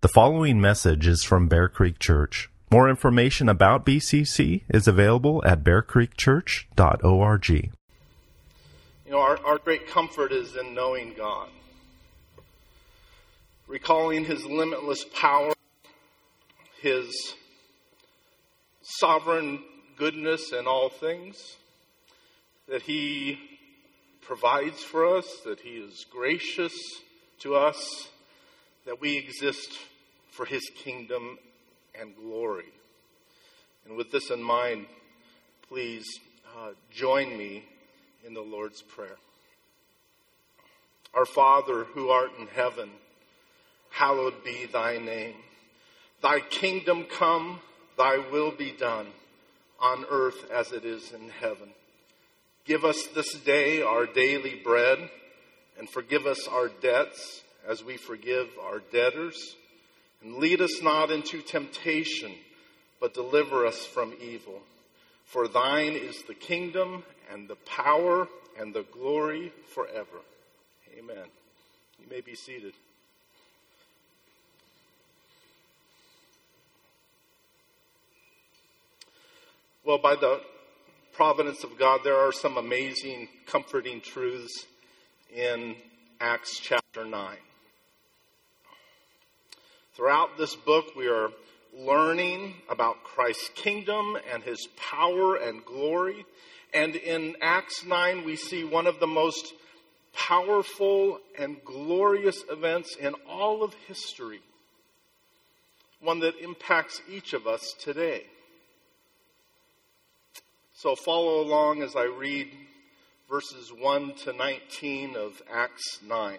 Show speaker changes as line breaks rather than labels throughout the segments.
The following message is from Bear Creek Church. More information about BCC is available at bearcreekchurch.org.
You know, our, our great comfort is in knowing God, recalling His limitless power, His sovereign goodness in all things, that He provides for us, that He is gracious to us, that we exist for His kingdom and glory. And with this in mind, please uh, join me in the Lord's Prayer. Our Father who art in heaven, hallowed be thy name. Thy kingdom come, thy will be done on earth as it is in heaven. Give us this day our daily bread and forgive us our debts as we forgive our debtors. And lead us not into temptation, but deliver us from evil. For thine is the kingdom and the power and the glory forever. Amen. You may be seated. Well, by the providence of God, there are some amazing, comforting truths in Acts chapter 9. Throughout this book, we are learning about Christ's kingdom and his power and glory. And in Acts 9, we see one of the most powerful and glorious events in all of history, one that impacts each of us today. So follow along as I read verses 1 to 19 of Acts 9.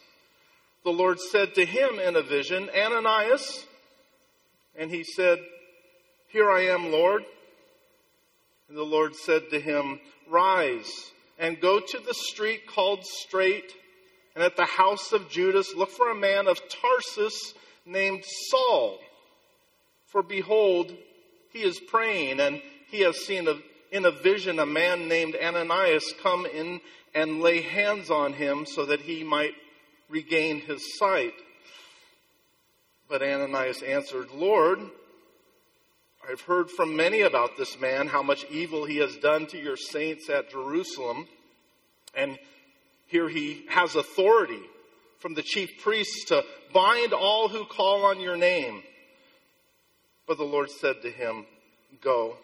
the Lord said to him in a vision, Ananias. And he said, Here I am, Lord. And the Lord said to him, Rise and go to the street called Straight, and at the house of Judas look for a man of Tarsus named Saul. For behold, he is praying, and he has seen a, in a vision a man named Ananias come in and lay hands on him so that he might regain his sight. But Ananias answered, Lord, I've heard from many about this man, how much evil he has done to your saints at Jerusalem. And here he has authority from the chief priests to bind all who call on your name. But the Lord said to him, Go,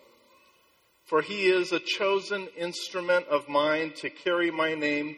for he is a chosen instrument of mine to carry my name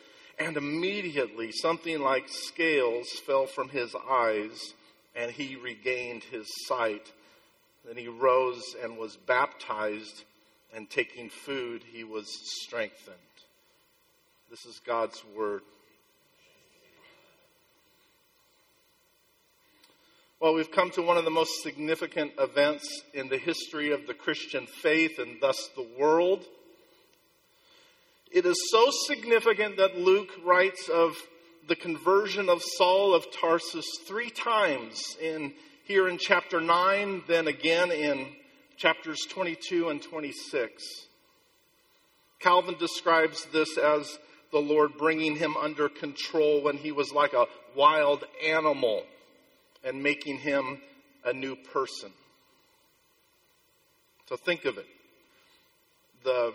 And immediately something like scales fell from his eyes, and he regained his sight. Then he rose and was baptized, and taking food, he was strengthened. This is God's word. Well, we've come to one of the most significant events in the history of the Christian faith and thus the world. It is so significant that Luke writes of the conversion of Saul of Tarsus three times in here in chapter 9, then again in chapters 22 and 26. Calvin describes this as the Lord bringing him under control when he was like a wild animal and making him a new person. So think of it. The,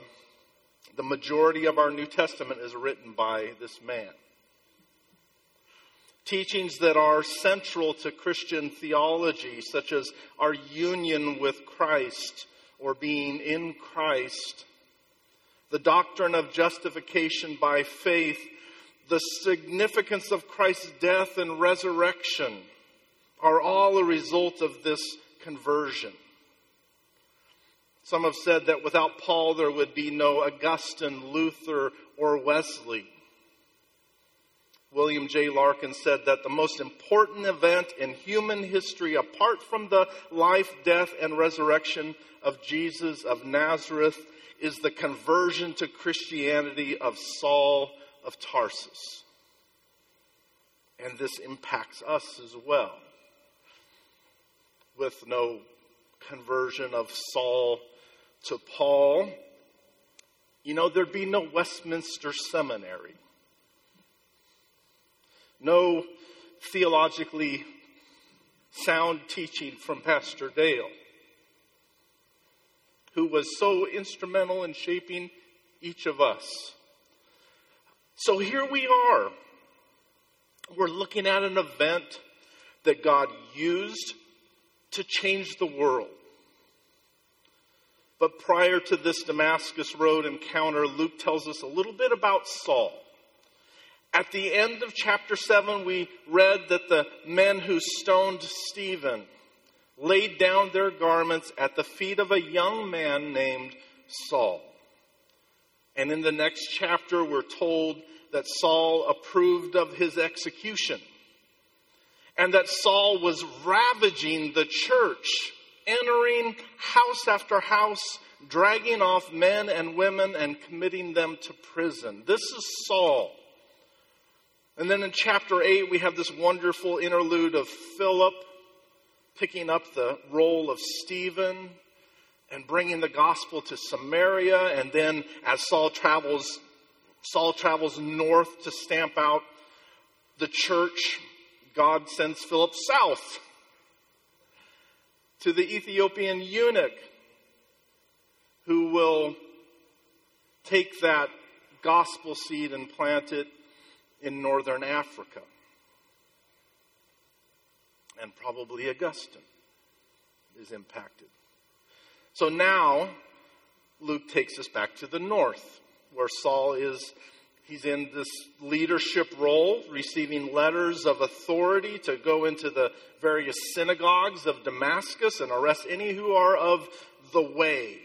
the majority of our New Testament is written by this man. Teachings that are central to Christian theology, such as our union with Christ or being in Christ, the doctrine of justification by faith, the significance of Christ's death and resurrection are all a result of this conversion. Some have said that without Paul there would be no Augustine, Luther, or Wesley. William J. Larkin said that the most important event in human history, apart from the life, death, and resurrection of Jesus of Nazareth, is the conversion to Christianity of Saul of Tarsus. And this impacts us as well with no conversion of Saul to Paul, you know, there'd be no Westminster Seminary, no theologically sound teaching from Pastor Dale, who was so instrumental in shaping each of us. So here we are. We're looking at an event that God used to change the world. But prior to this Damascus Road encounter, Luke tells us a little bit about Saul. At the end of chapter 7, we read that the men who stoned Stephen laid down their garments at the feet of a young man named Saul. And in the next chapter, we're told that Saul approved of his execution and that Saul was ravaging the church, entering house after house, dragging off men and women and committing them to prison. This is Saul. And then in chapter 8, we have this wonderful interlude of Philip picking up the role of Stephen and bringing the gospel to Samaria. And then as Saul travels, Saul travels north to stamp out the church God sends Philip south to the Ethiopian eunuch who will take that gospel seed and plant it in northern Africa. And probably Augustine is impacted. So now, Luke takes us back to the north, where Saul is He's in this leadership role, receiving letters of authority to go into the various synagogues of Damascus and arrest any who are of the way.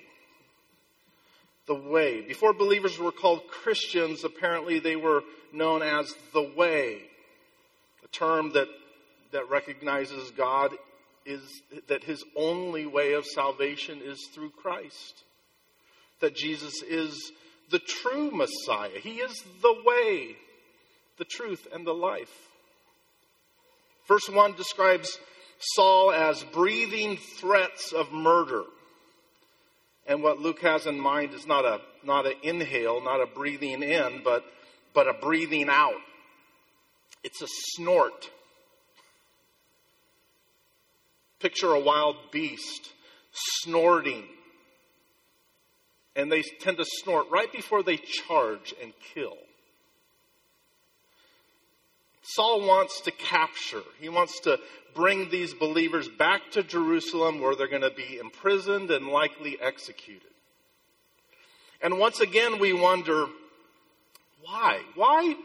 The way. Before believers were called Christians, apparently they were known as the way, a term that, that recognizes God is that his only way of salvation is through Christ. That Jesus is the true Messiah. He is the way, the truth, and the life. Verse 1 describes Saul as breathing threats of murder. And what Luke has in mind is not a not an inhale, not a breathing in, but but a breathing out. It's a snort. Picture a wild beast snorting and they tend to snort right before they charge and kill. Saul wants to capture, he wants to bring these believers back to Jerusalem where they're going to be imprisoned and likely executed. And once again, we wonder why? Why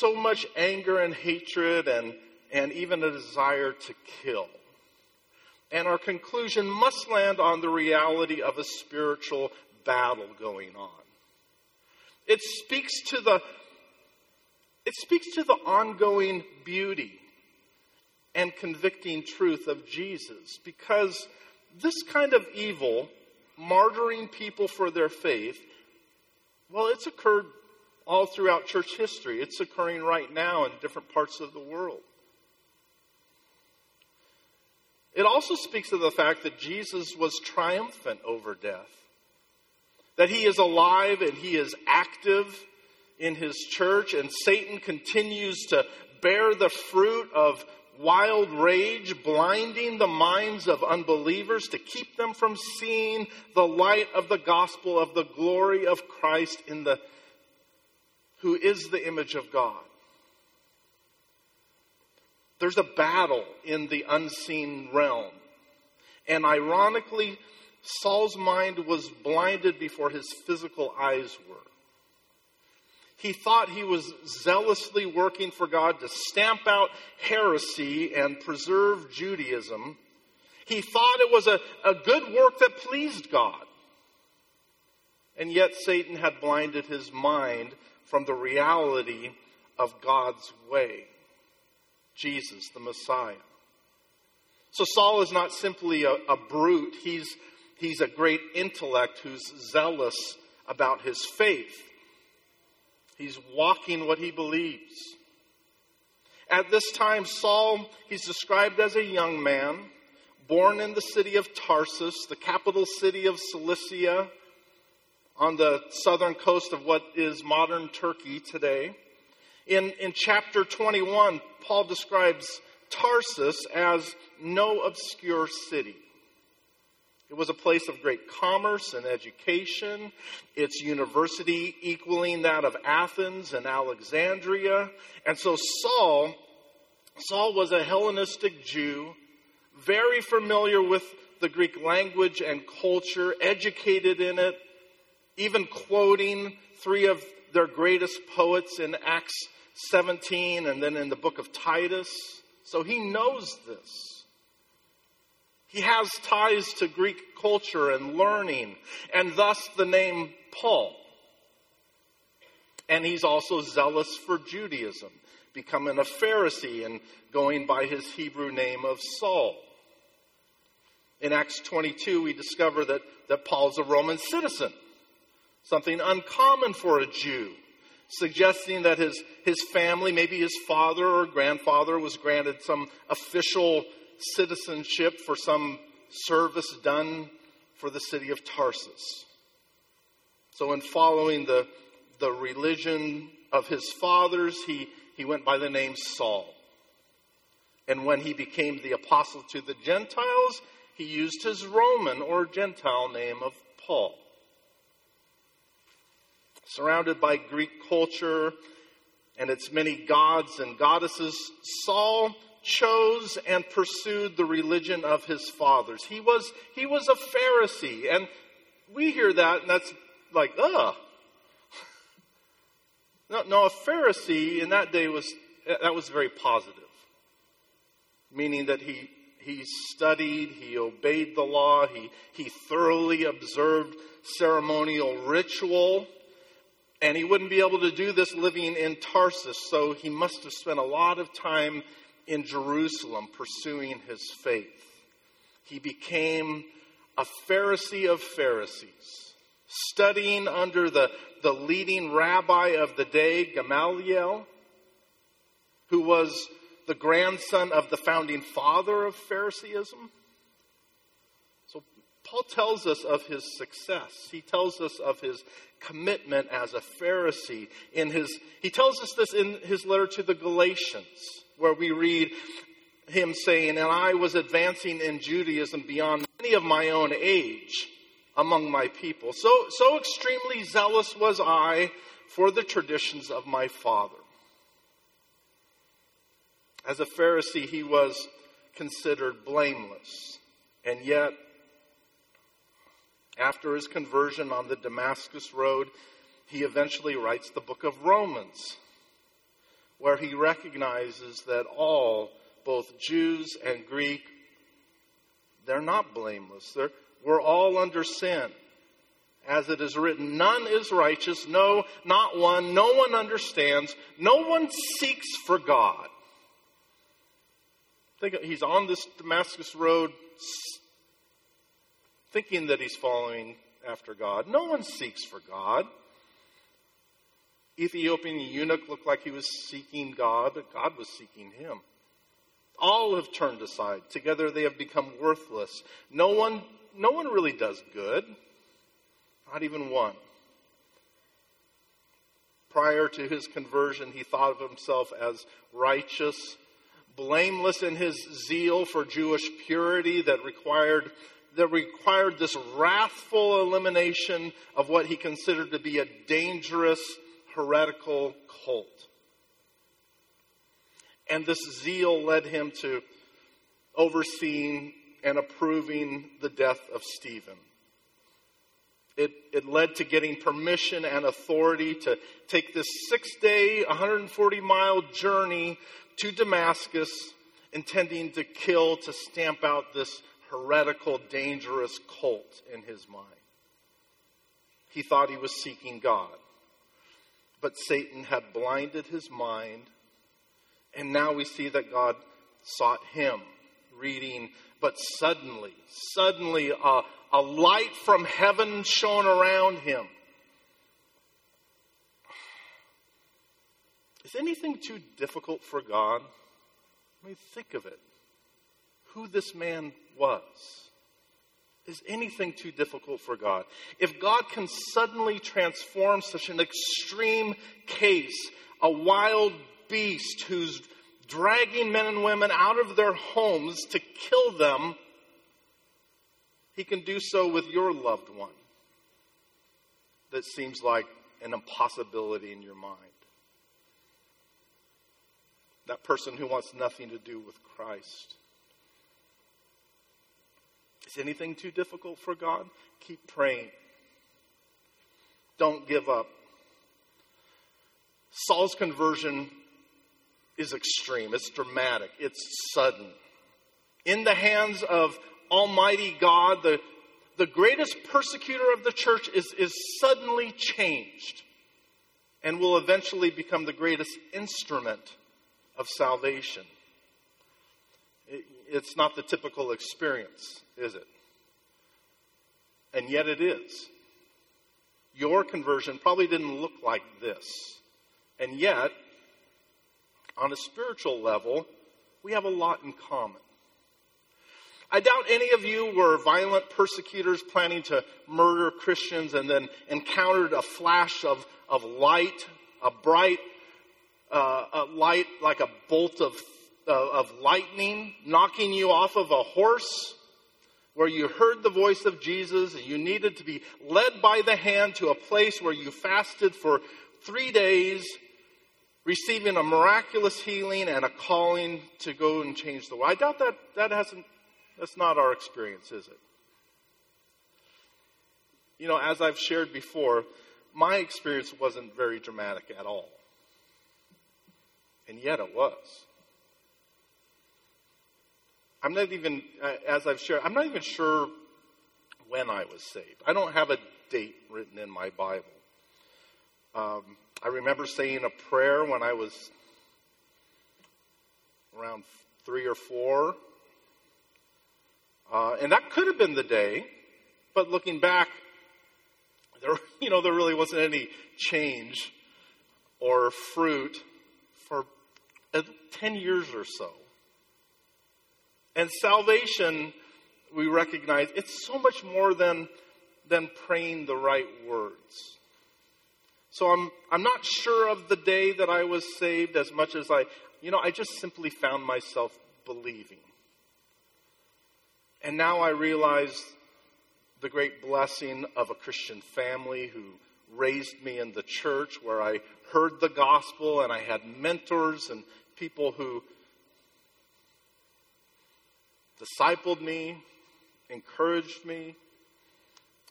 so much anger and hatred and, and even a desire to kill? And our conclusion must land on the reality of a spiritual battle going on. It speaks to the it speaks to the ongoing beauty and convicting truth of Jesus because this kind of evil, martyring people for their faith, well, it's occurred all throughout church history. It's occurring right now in different parts of the world. It also speaks of the fact that Jesus was triumphant over death, that he is alive and he is active in his church, and Satan continues to bear the fruit of wild rage, blinding the minds of unbelievers to keep them from seeing the light of the gospel of the glory of Christ in the who is the image of God. There's a battle in the unseen realm. And ironically, Saul's mind was blinded before his physical eyes were. He thought he was zealously working for God to stamp out heresy and preserve Judaism. He thought it was a, a good work that pleased God. And yet Satan had blinded his mind from the reality of God's way. Jesus, the Messiah. So Saul is not simply a, a brute, he's, he's a great intellect who's zealous about his faith. He's walking what he believes. At this time, Saul, he's described as a young man, born in the city of Tarsus, the capital city of Cilicia, on the southern coast of what is modern Turkey today. In, in chapter 21, Paul describes Tarsus as no obscure city. It was a place of great commerce and education, its university equaling that of Athens and Alexandria. And so Saul, Saul was a Hellenistic Jew, very familiar with the Greek language and culture, educated in it, even quoting three of their greatest poets in Acts 17 and then in the book of Titus. So he knows this. He has ties to Greek culture and learning, and thus the name Paul. And he's also zealous for Judaism, becoming a Pharisee and going by his Hebrew name of Saul. In Acts 22, we discover that, that Paul's a Roman citizen, something uncommon for a Jew suggesting that his, his family, maybe his father or grandfather, was granted some official citizenship for some service done for the city of Tarsus. So, in following the, the religion of his fathers, he, he went by the name Saul. And when he became the apostle to the Gentiles, he used his Roman or Gentile name of Paul surrounded by Greek culture and its many gods and goddesses, Saul chose and pursued the religion of his fathers. He was, he was a Pharisee. And we hear that and that's like, ugh. No, no, a Pharisee in that day was, that was very positive. Meaning that he, he studied, he obeyed the law, he, he thoroughly observed ceremonial ritual. And he wouldn't be able to do this living in Tarsus, so he must have spent a lot of time in Jerusalem pursuing his faith. He became a Pharisee of Pharisees, studying under the, the leading rabbi of the day, Gamaliel, who was the grandson of the founding father of Phariseeism. So Paul tells us of his success. He tells us of his commitment as a Pharisee. In his, he tells us this in his letter to the Galatians, where we read him saying, And I was advancing in Judaism beyond many of my own age among my people. So, so extremely zealous was I for the traditions of my father. As a Pharisee, he was considered blameless. And yet, after his conversion on the Damascus Road, he eventually writes the book of Romans, where he recognizes that all, both Jews and Greek, They're not blameless. They're, we're all under sin. As it is written, none is righteous, no, not one. No one understands. No one seeks for God. Think he's on this Damascus road thinking that he's following after God. No one seeks for God. Ethiopian eunuch looked like he was seeking God, God was seeking him. All have turned aside. Together they have become worthless. No one, no one really does good. Not even one. Prior to his conversion, he thought of himself as righteous, blameless in his zeal for Jewish purity that required that required this wrathful elimination of what he considered to be a dangerous heretical cult. And this zeal led him to overseeing and approving the death of Stephen. It, it led to getting permission and authority to take this six day, 140 mile journey to Damascus, intending to kill, to stamp out this heretical, dangerous cult in his mind. He thought he was seeking God. But Satan had blinded his mind, and now we see that God sought him. Reading, but suddenly, suddenly, a, a light from heaven shone around him. Is anything too difficult for God? I mean, think of it. Who this man was. Is anything too difficult for God? If God can suddenly transform such an extreme case, a wild beast who's dragging men and women out of their homes to kill them, he can do so with your loved one that seems like an impossibility in your mind. That person who wants nothing to do with Christ. Is anything too difficult for God? Keep praying. Don't give up. Saul's conversion is extreme, it's dramatic, it's sudden. In the hands of Almighty God, the, the greatest persecutor of the church is, is suddenly changed and will eventually become the greatest instrument of salvation. It, it's not the typical experience, is it? And yet it is. Your conversion probably didn't look like this. And yet, on a spiritual level, we have a lot in common. I doubt any of you were violent persecutors planning to murder Christians and then encountered a flash of, of light, a bright uh, a light like a bolt of, Uh, of lightning knocking you off of a horse where you heard the voice of Jesus and you needed to be led by the hand to a place where you fasted for three days receiving a miraculous healing and a calling to go and change the world. I doubt that that hasn't that's not our experience, is it? You know, as I've shared before, my experience wasn't very dramatic at all. And yet it was. I'm not even, uh, as I've shared, I'm not even sure when I was saved. I don't have a date written in my Bible. Um, I remember saying a prayer when I was around three or four. Uh, and that could have been the day, but looking back, there, you know, there really wasn't any change or fruit for 10 years or so. And salvation, we recognize, it's so much more than, than praying the right words. So I'm, I'm not sure of the day that I was saved as much as I, you know, I just simply found myself believing. And now I realize the great blessing of a Christian family who raised me in the church where I heard the gospel and I had mentors and people who discipled me, encouraged me.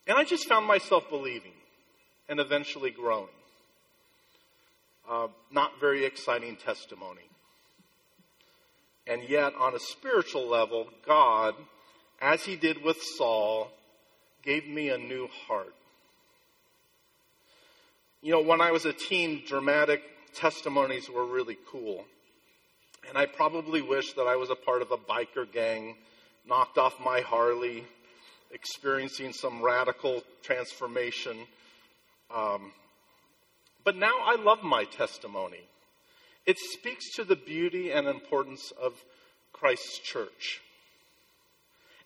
And I just found myself believing and eventually growing. Uh, not very exciting testimony. And yet, on a spiritual level, God as he did with Saul, gave me a new heart. You know, when I was a teen, dramatic testimonies were really cool. And I probably wish that I was a part of a biker gang, knocked off my Harley, experiencing some radical transformation. Um, but now I love my testimony. It speaks to the beauty and importance of Christ's church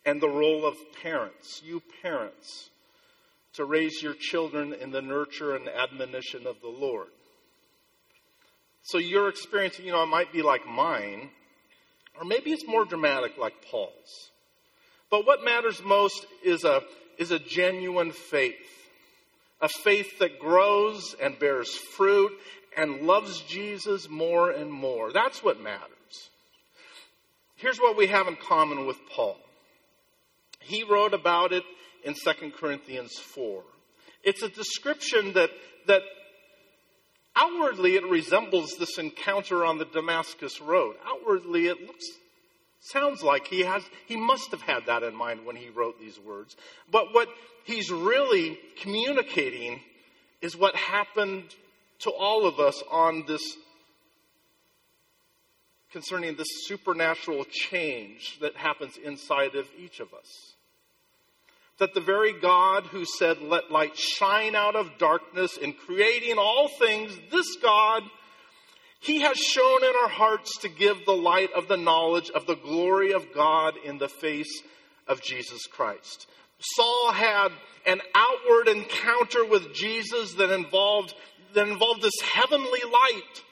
and the role of parents, you parents, to raise your children in the nurture and admonition of the Lord. So your experience, you know, it might be like mine, or maybe it's more dramatic like Paul's. But what matters most is a, is a genuine faith. A faith that grows and bears fruit and loves Jesus more and more. That's what matters. Here's what we have in common with Paul. He wrote about it in 2 Corinthians 4. It's a description that, that outwardly it resembles this encounter on the Damascus Road. Outwardly it looks, sounds like he has, he must have had that in mind when he wrote these words. But what he's really communicating is what happened to all of us on this concerning this supernatural change that happens inside of each of us. That the very God who said, Let light shine out of darkness in creating all things, this God, He has shown in our hearts to give the light of the knowledge of the glory of God in the face of Jesus Christ. Saul had an outward encounter with Jesus that involved, that involved this heavenly light.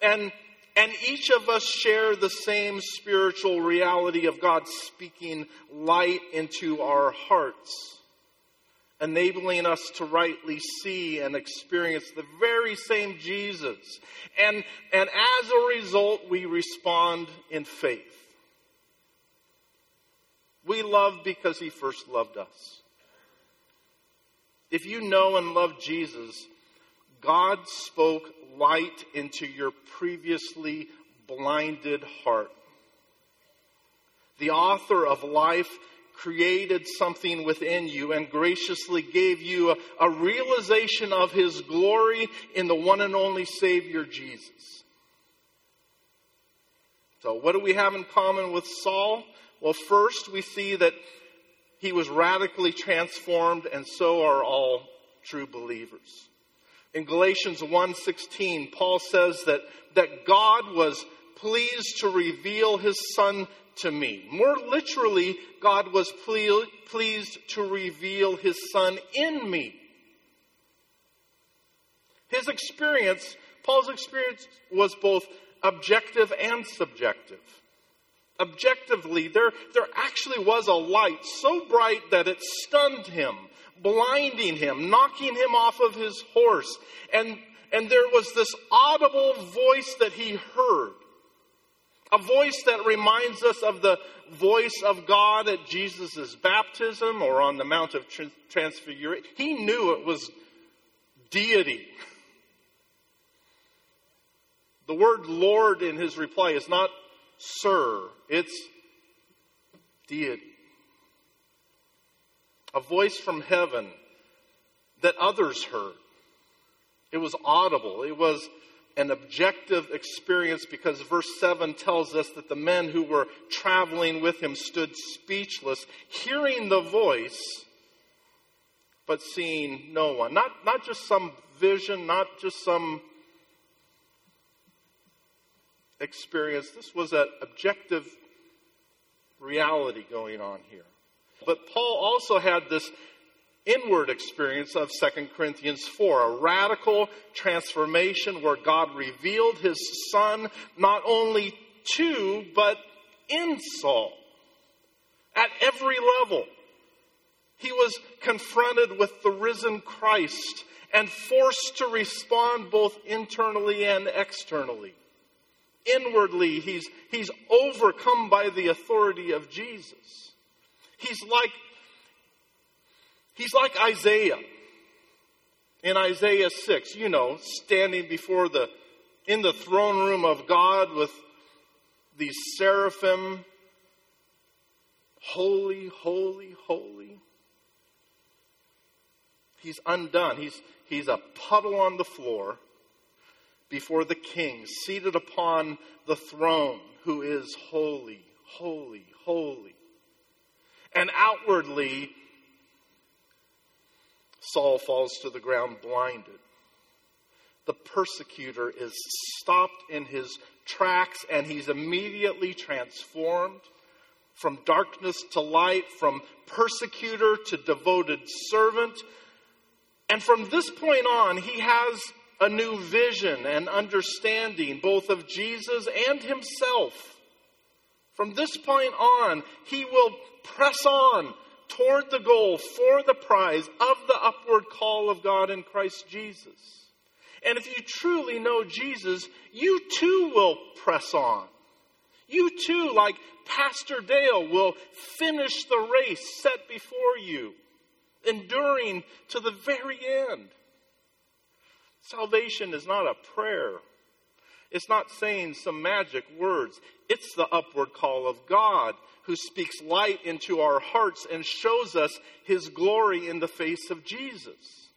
And and each of us share the same spiritual reality of God speaking light into our hearts, enabling us to rightly see and experience the very same Jesus. And, and as a result, we respond in faith. We love because he first loved us. If you know and love Jesus, God spoke light into your previously blinded heart. The author of life created something within you and graciously gave you a, a, realization of his glory in the one and only Savior, Jesus. So, what do we have in common with Saul? Well, first, we see that he was radically transformed, and so are all true believers. In Galatians 1:16, Paul says that, that God was pleased to reveal his son to me. More literally, God was ple- pleased to reveal his son in me. His experience, Paul's experience was both objective and subjective. Objectively, there, there actually was a light so bright that it stunned him blinding him, knocking him off of his horse. And, and there was this audible voice that he heard. A voice that reminds us of the voice of God at Jesus' baptism or on the Mount of Transfiguration. He knew it was deity. The word Lord in his reply is not sir, it's deity a voice from heaven that others heard. It was audible. It was an objective experience because verse 7 tells us that the men who were traveling with him stood speechless, hearing the voice, but seeing no one. Not, not just some vision, not just some experience. This was an objective reality going on here. But Paul also had this inward experience of 2 Corinthians 4, a radical transformation where God revealed his son not only to, but in Saul. At every level, he was confronted with the risen Christ and forced to respond both internally and externally. Inwardly, he's, he's overcome by the authority of Jesus. He's like, he's like Isaiah in Isaiah 6, you know, standing before the, in the throne room of God with these seraphim Holy, holy, holy. He's undone. He's, he's a puddle on the floor before the king, seated upon the throne, who is holy, holy, holy. And outwardly, Saul falls to the ground blinded. The persecutor is stopped in his tracks and he's immediately transformed from darkness to light, from persecutor to devoted servant. And from this point on, he has a new vision and understanding both of Jesus and himself. From this point on, he will press on toward the goal for the prize of the upward call of God in Christ Jesus. And if you truly know Jesus, you too will press on. You too, like Pastor Dale, will finish the race set before you, enduring to the very end. Salvation is not a prayer. It's not saying some magic words. It's the upward call of God who speaks light into our hearts and shows us his glory in the face of Jesus.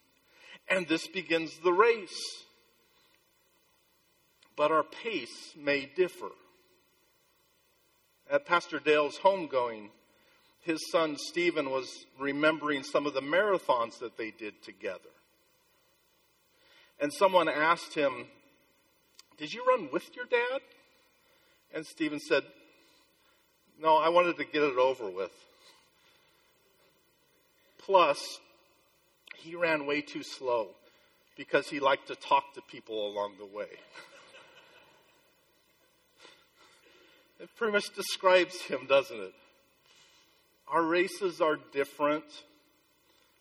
And this begins the race. But our pace may differ. At Pastor Dale's homegoing, his son Stephen was remembering some of the marathons that they did together. And someone asked him, Did you run with your dad? And Stephen said, No, I wanted to get it over with. Plus, he ran way too slow because he liked to talk to people along the way. it pretty much describes him, doesn't it? Our races are different,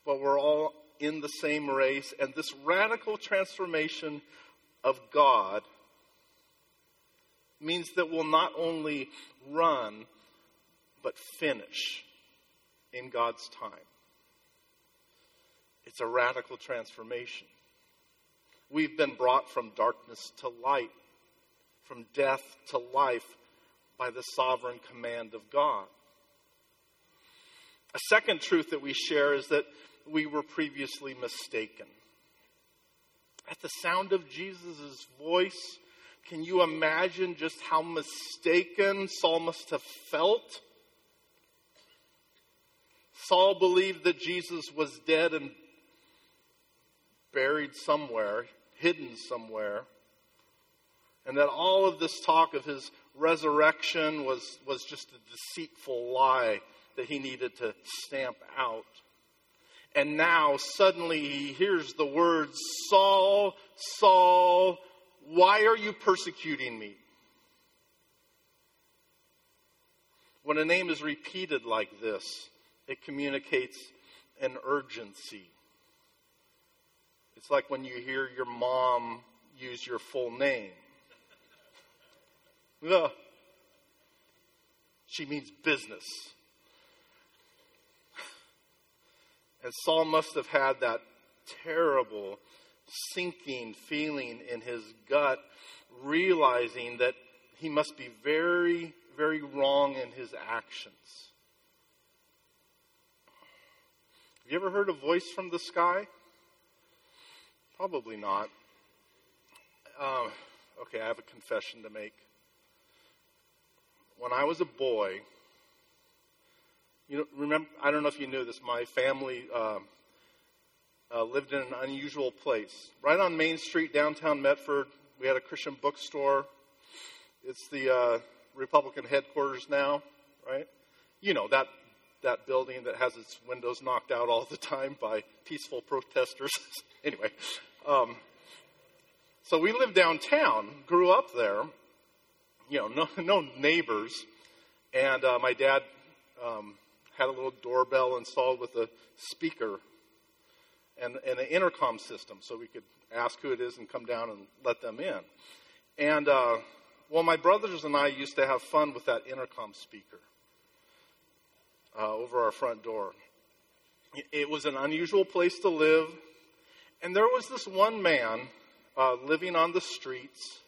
but we're all in the same race. And this radical transformation of God means that we'll not only run, but finish in God's time. It's a radical transformation. We've been brought from darkness to light, from death to life by the sovereign command of God. A second truth that we share is that we were previously mistaken. At the sound of Jesus' voice, can you imagine just how mistaken Saul must have felt? Saul believed that Jesus was dead and buried somewhere, hidden somewhere, and that all of this talk of his resurrection was, was just a deceitful lie that he needed to stamp out. And now suddenly he hears the words, Saul, Saul, why are you persecuting me? When a name is repeated like this, it communicates an urgency. It's like when you hear your mom use your full name. Ugh. She means business. And Saul must have had that terrible sinking feeling in his gut, realizing that he must be very, very wrong in his actions. Have you ever heard a voice from the sky? Probably not. Uh, okay, I have a confession to make. When I was a boy, you know, remember, I don't know if you knew this, my family uh, uh, lived in an unusual place. Right on Main Street, downtown Medford, we had a Christian bookstore. It's the uh, Republican headquarters now, right? You know, that, that building that has its windows knocked out all the time by peaceful protesters. anyway, um, so we lived downtown, grew up there, you know, no, no neighbors. And uh, my dad um, had a little doorbell installed with a speaker and, and an intercom system so we could ask who it is and come down and let them in. And, uh, well, my brothers and I used to have fun with that intercom speaker uh, over our front door. It was an unusual place to live. And there was this one man uh, living on the streets,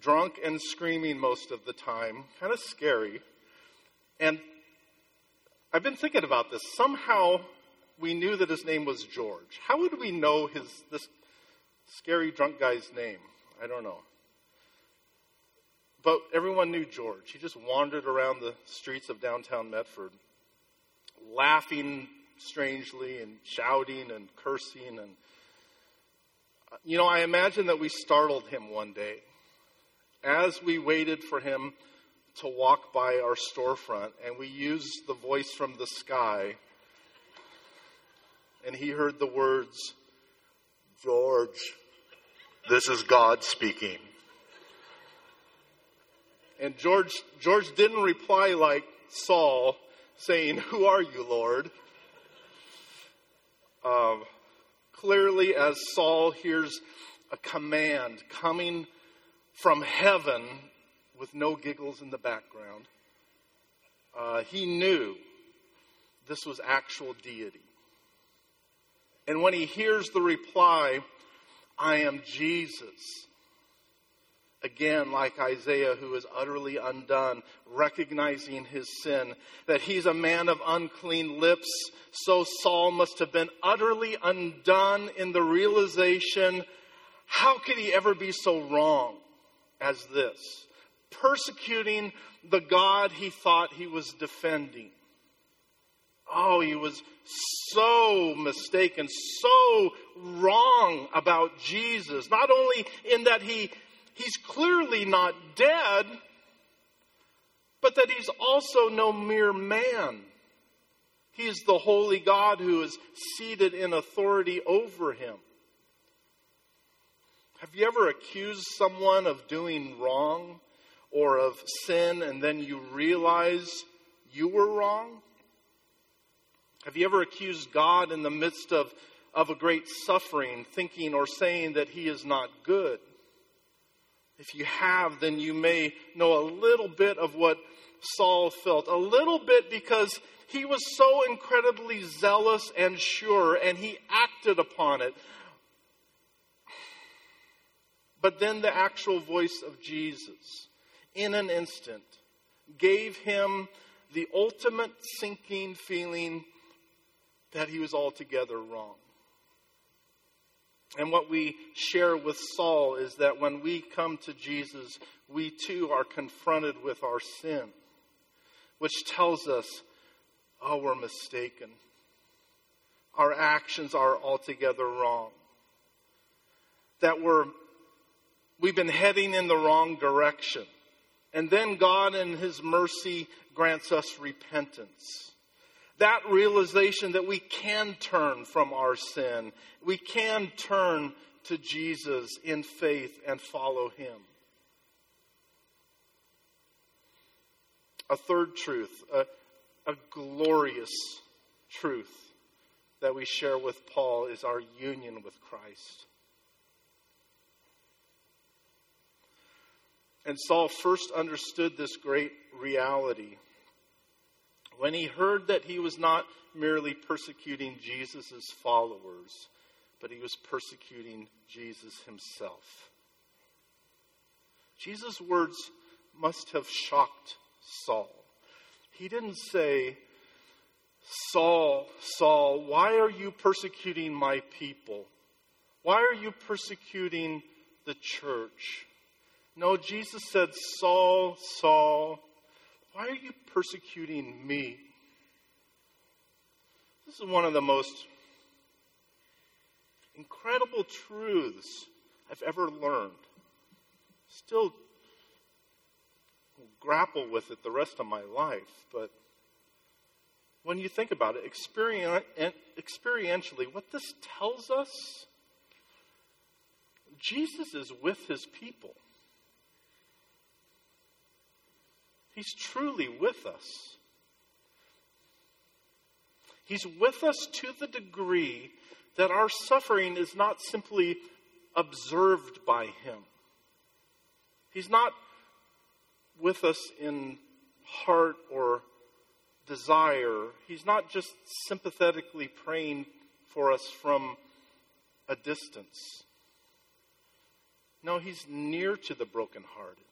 drunk and screaming most of the time, kind of scary. And I've been thinking about this. Somehow we knew that his name was George. How would we know his this scary drunk guy's name? I don't know. But everyone knew George. He just wandered around the streets of downtown Medford, laughing strangely and shouting and cursing and you know, I imagine that we startled him one day as we waited for him to walk by our storefront and we used the voice from the sky and he heard the words, George, this is God speaking. And George, George didn't reply like Saul, saying, Who are you, Lord? Uh, clearly, as Saul hears a command coming from heaven with no giggles in the background, uh, he knew this was actual deity. And when he hears the reply, I am Jesus, again, like Isaiah, who is utterly undone, recognizing his sin, that he's a man of unclean lips, so Saul must have been utterly undone in the realization how could he ever be so wrong as this? Persecuting the God he thought he was defending. Oh, he was so mistaken, so wrong about Jesus. Not only in that he he's clearly not dead, but that he's also no mere man. He's the holy God who is seated in authority over him. Have you ever accused someone of doing wrong or of sin and then you realize you were wrong? Have you ever accused God in the midst of, of a great suffering, thinking or saying that He is not good? If you have, then you may know a little bit of what Saul felt. A little bit because he was so incredibly zealous and sure, and he acted upon it. But then the actual voice of Jesus, in an instant, gave him the ultimate sinking feeling that he was altogether wrong. And what we share with Saul is that when we come to Jesus, we too are confronted with our sin, which tells us, oh, we're mistaken. Our actions are altogether wrong. That we're, we've been heading in the wrong direction. And then God, in His mercy, grants us repentance. That realization that we can turn from our sin, we can turn to Jesus in faith and follow Him. A third truth, a, a glorious truth that we share with Paul is our union with Christ. And Saul first understood this great reality when he heard that he was not merely persecuting Jesus' followers, but he was persecuting Jesus himself. Jesus' words must have shocked Saul. He didn't say, Saul, Saul, why are you persecuting my people? Why are you persecuting the church? No, Jesus said, Saul, Saul, why are you persecuting me? This is one of the most incredible truths I've ever learned. Still grapple with it the rest of my life, but when you think about it, experientially, what this tells us, Jesus is with his people. He's truly with us. He's with us to the degree that our suffering is not simply observed by Him. He's not with us in heart or desire. He's not just sympathetically praying for us from a distance. No, He's near to the brokenhearted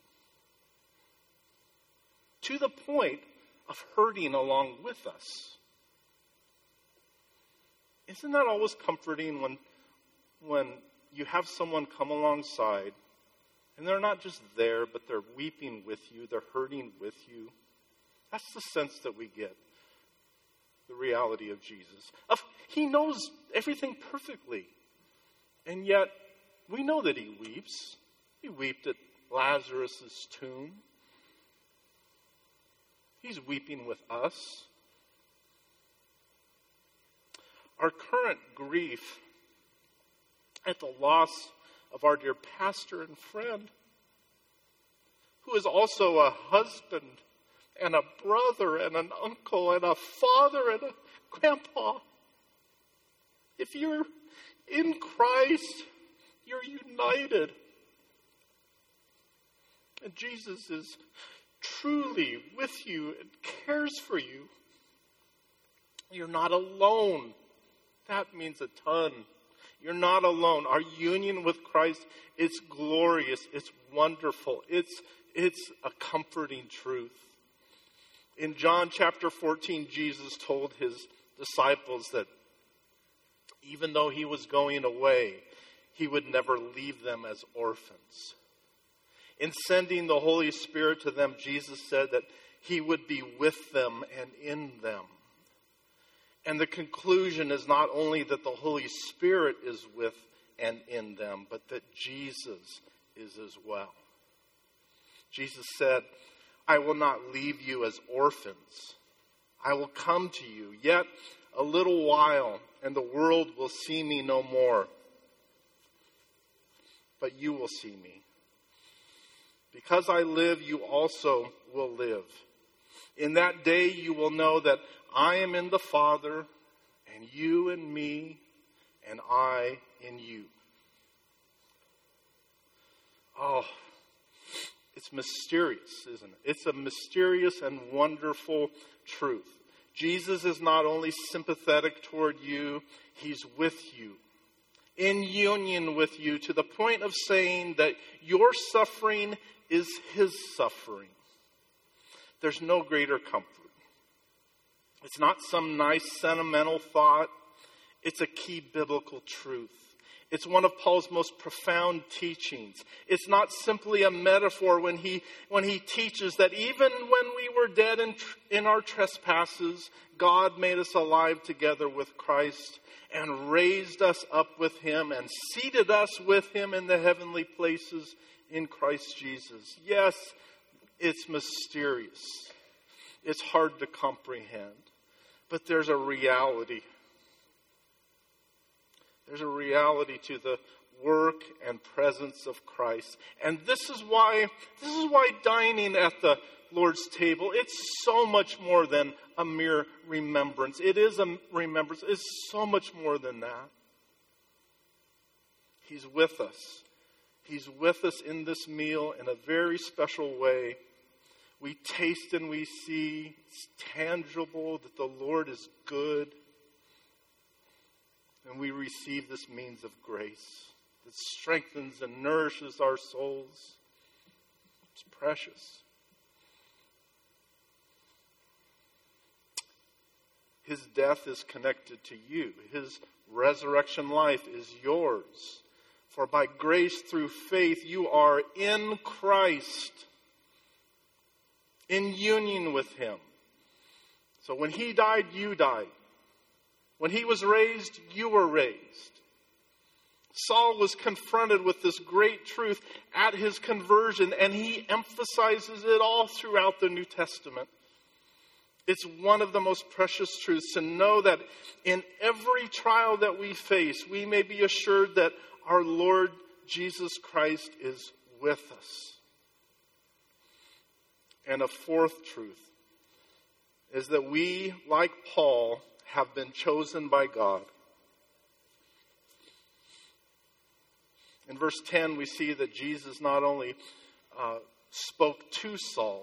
to the point of hurting along with us. Isn't that always comforting when, when you have someone come alongside and they're not just there, but they're weeping with you, they're hurting with you? That's the sense that we get the reality of Jesus. Of, he knows everything perfectly. And yet, we know that he weeps. He wept at Lazarus' tomb. He's weeping with us. Our current grief at the loss of our dear pastor and friend, who is also a husband and a brother and an uncle and a father and a grandpa. If you're in Christ, you're united. And Jesus is truly with you and cares for you. You're not alone. That means a ton. You're not alone. Our union with Christ is glorious. It's wonderful. It's, it's a comforting truth. In John chapter 14, Jesus told his disciples that even though he was going away, he would never leave them as orphans. In sending the Holy Spirit to them, Jesus said that he would be with them and in them. And the conclusion is not only that the Holy Spirit is with and in them, but that Jesus is as well. Jesus said, I will not leave you as orphans. I will come to you. Yet a little while, and the world will see me no more. But you will see me. Because I live, you also will live. In that day, you will know that I am in the Father, and you in me, and I in you. Oh, it's mysterious, isn't it? It's a mysterious and wonderful truth. Jesus is not only sympathetic toward you, he's with you, in union with you, to the point of saying that your suffering is his suffering. There's no greater comfort. It's not some nice sentimental thought, it's a key biblical truth. It's one of Paul's most profound teachings. It's not simply a metaphor when he, when he teaches that even when we were dead in, in our trespasses, God made us alive together with Christ and raised us up with him and seated us with him in the heavenly places in Christ Jesus. Yes, it's mysterious. It's hard to comprehend. But there's a reality there's a reality to the work and presence of Christ. And this is why this is why dining at the Lord's table, it's so much more than a mere remembrance. It is a remembrance. It's so much more than that. He's with us. He's with us in this meal in a very special way. We taste and we see, it's tangible that the Lord is good and we receive this means of grace that strengthens and nourishes our souls. It's precious. His death is connected to you. His resurrection life is yours. For by grace through faith you are in Christ, in union with Him. So when He died, you died. When he was raised, you were raised. Saul was confronted with this great truth at his conversion, and he emphasizes it all throughout the New Testament. It's one of the most precious truths to know that in every trial that we face, we may be assured that our Lord Jesus Christ is with us. And a fourth truth is that we, like Paul, have been chosen by God. In verse 10, we see that Jesus not only uh, spoke to Saul,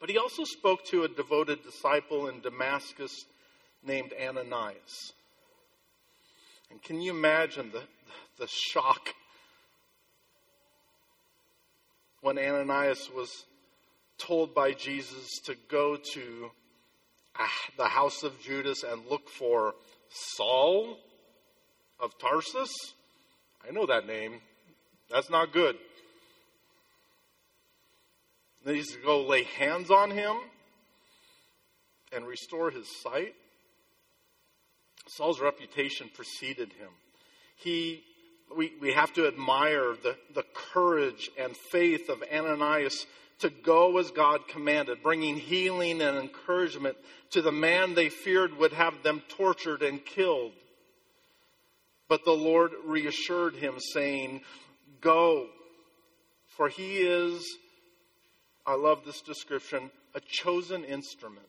but he also spoke to a devoted disciple in Damascus named Ananias. And can you imagine the, the shock when Ananias was told by Jesus to go to ah, the house of Judas and look for Saul of Tarsus. I know that name. That's not good. Then he's to go lay hands on him and restore his sight. Saul's reputation preceded him. He, we, we have to admire the, the courage and faith of Ananias to go as God commanded, bringing healing and encouragement to the man they feared would have them tortured and killed. But the Lord reassured him, saying, Go, for he is, I love this description, a chosen instrument.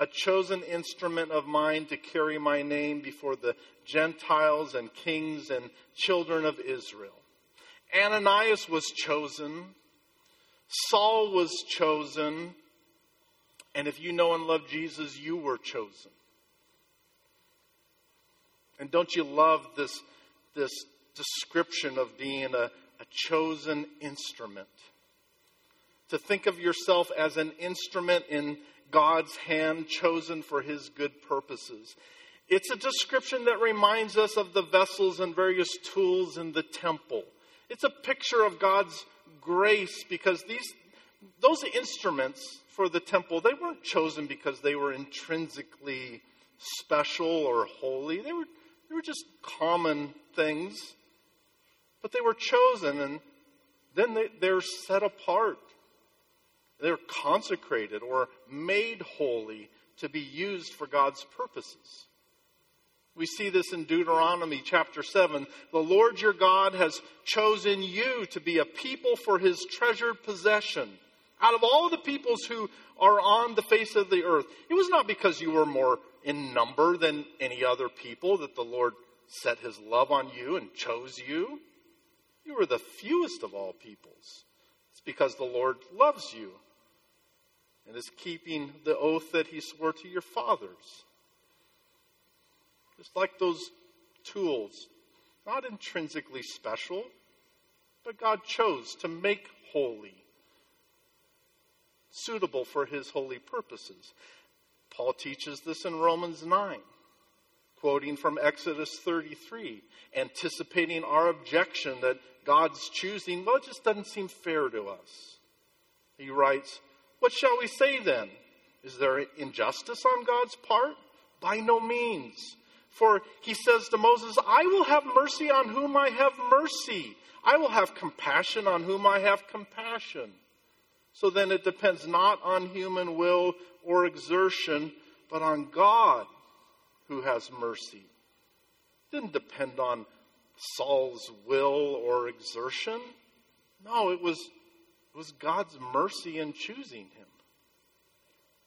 A chosen instrument of mine to carry my name before the Gentiles and kings and children of Israel. Ananias was chosen. Saul was chosen. And if you know and love Jesus, you were chosen. And don't you love this, this description of being a, a chosen instrument? To think of yourself as an instrument in God's hand, chosen for his good purposes. It's a description that reminds us of the vessels and various tools in the temple. It's a picture of God's grace because these those instruments for the temple, they weren't chosen because they were intrinsically special or holy. They were they were just common things. But they were chosen and then they, they're set apart. They're consecrated or made holy to be used for God's purposes. We see this in Deuteronomy chapter 7. The Lord your God has chosen you to be a people for his treasured possession. Out of all the peoples who are on the face of the earth, it was not because you were more in number than any other people that the Lord set his love on you and chose you. You were the fewest of all peoples. It's because the Lord loves you and is keeping the oath that he swore to your fathers. Just like those tools, not intrinsically special, but God chose to make holy, suitable for his holy purposes. Paul teaches this in Romans 9, quoting from Exodus 33, anticipating our objection that God's choosing, well, it just doesn't seem fair to us. He writes, What shall we say then? Is there injustice on God's part? By no means. For he says to Moses, I will have mercy on whom I have mercy. I will have compassion on whom I have compassion. So then it depends not on human will or exertion, but on God who has mercy. It didn't depend on Saul's will or exertion. No, it was, was God's mercy in choosing him.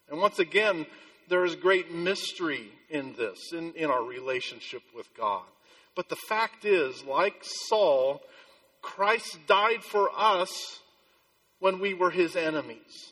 And once again, there is great mystery in this, in, in our relationship with God. But the fact is, like Saul, Christ died for us when we were his enemies.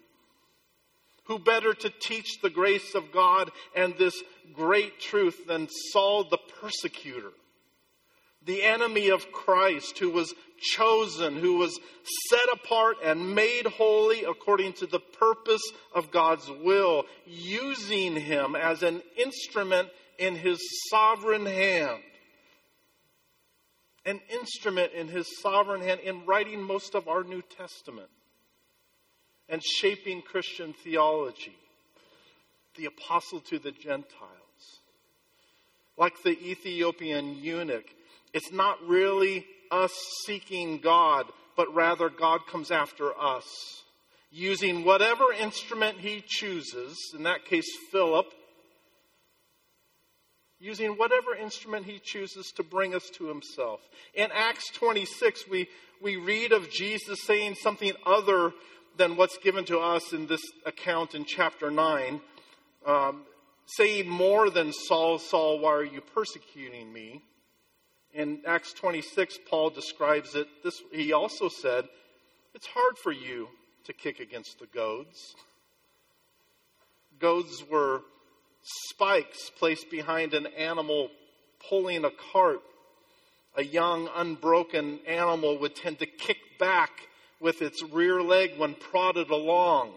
Who better to teach the grace of God and this great truth than Saul the persecutor? the enemy of Christ, who was chosen, who was set apart and made holy according to the purpose of God's will, using him as an instrument in his sovereign hand. An instrument in his sovereign hand in writing most of our New Testament and shaping Christian theology. The apostle to the Gentiles. Like the Ethiopian eunuch, it's not really us seeking God, but rather God comes after us. Using whatever instrument he chooses, in that case, Philip, using whatever instrument he chooses to bring us to himself. In Acts 26, we, we read of Jesus saying something other than what's given to us in this account in chapter 9, um, saying more than Saul, Saul, why are you persecuting me? In Acts 26, Paul describes it. This, he also said, It's hard for you to kick against the goads. Goads were spikes placed behind an animal pulling a cart. A young, unbroken animal would tend to kick back with its rear leg when prodded along,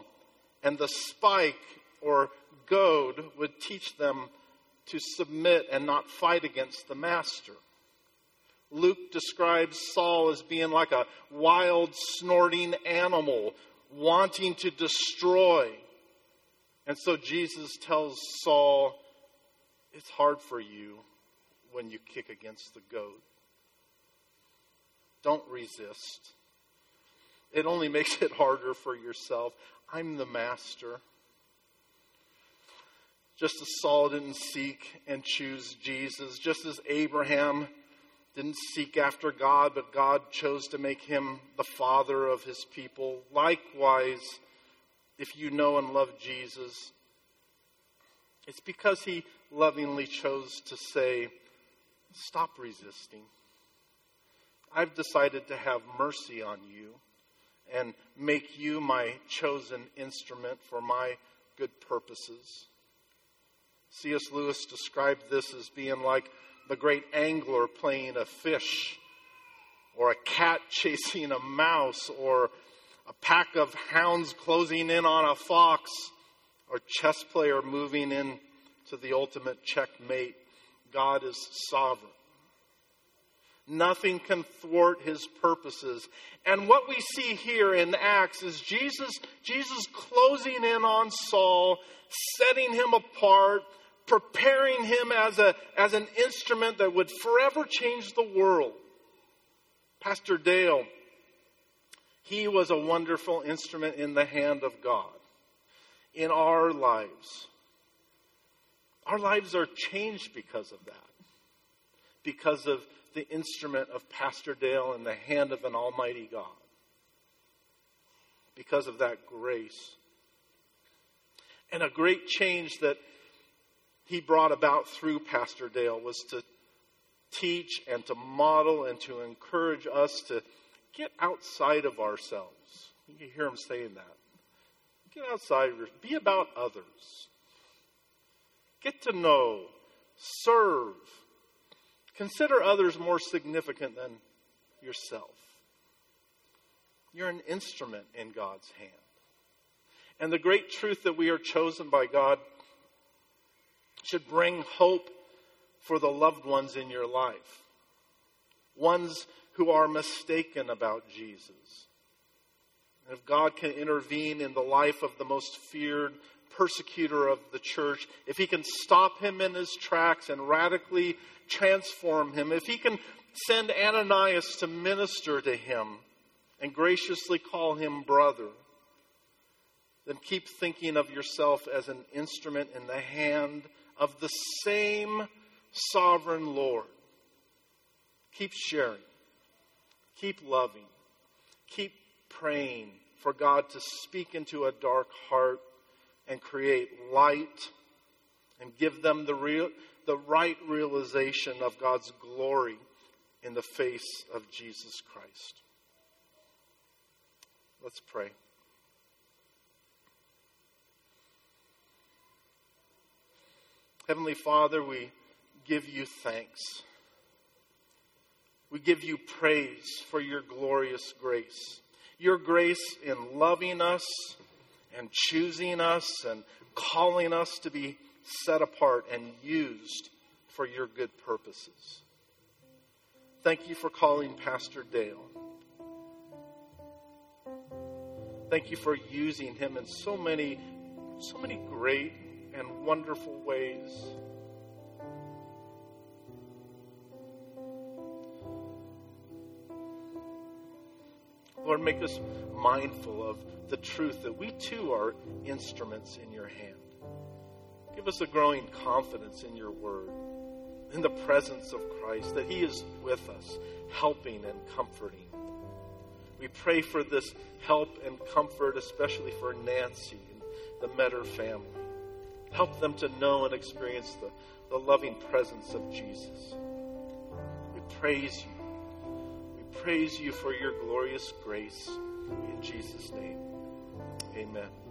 and the spike or goad would teach them to submit and not fight against the master. Luke describes Saul as being like a wild, snorting animal wanting to destroy. And so Jesus tells Saul, It's hard for you when you kick against the goad. Don't resist. It only makes it harder for yourself. I'm the master. Just as Saul didn't seek and choose Jesus, just as Abraham didn't seek after God, but God chose to make him the father of his people. Likewise, if you know and love Jesus, it's because he lovingly chose to say, Stop resisting. I've decided to have mercy on you and make you my chosen instrument for my good purposes. C.S. Lewis described this as being like the great angler playing a fish, or a cat chasing a mouse, or a pack of hounds closing in on a fox, or chess player moving in to the ultimate checkmate. God is sovereign. Nothing can thwart his purposes. And what we see here in Acts is Jesus, Jesus closing in on Saul, setting him apart, preparing him as, a, as an instrument that would forever change the world. Pastor Dale, he was a wonderful instrument in the hand of God in our lives. Our lives are changed because of that, because of the instrument of Pastor Dale in the hand of an Almighty God, because of that grace. And a great change that he brought about through Pastor Dale was to teach and to model and to encourage us to get outside of ourselves. You hear him saying that. Get outside of yourself. Be about others. Get to know. Serve. Consider others more significant than yourself. You're an instrument in God's hand. And the great truth that we are chosen by God should bring hope for the loved ones in your life, ones who are mistaken about Jesus. And if God can intervene in the life of the most feared persecutor of the church, if he can stop him in his tracks and radically transform him, if he can send Ananias to minister to him and graciously call him brother, then keep thinking of yourself as an instrument in the hand of the same sovereign Lord. Keep sharing, keep loving, keep praying for God to speak into a dark heart and create light and give them the real the right realization of God's glory in the face of Jesus Christ. Let's pray. Heavenly Father, we give you thanks. We give you praise for your glorious grace. Your grace in loving us and choosing us and calling us to be set apart and used for your good purposes. Thank you for calling Pastor Dale. Thank you for using him in so many, so many great and wonderful ways. Lord, make us mindful of the truth that we too are instruments in your hand. Give us a growing confidence in your word, in the presence of Christ, that he is with us, helping and comforting. We pray for this help and comfort, especially for Nancy and the Metter family. Help them to know and experience the, the loving presence of Jesus. We praise you. We praise you for your glorious grace. In Jesus' name, amen.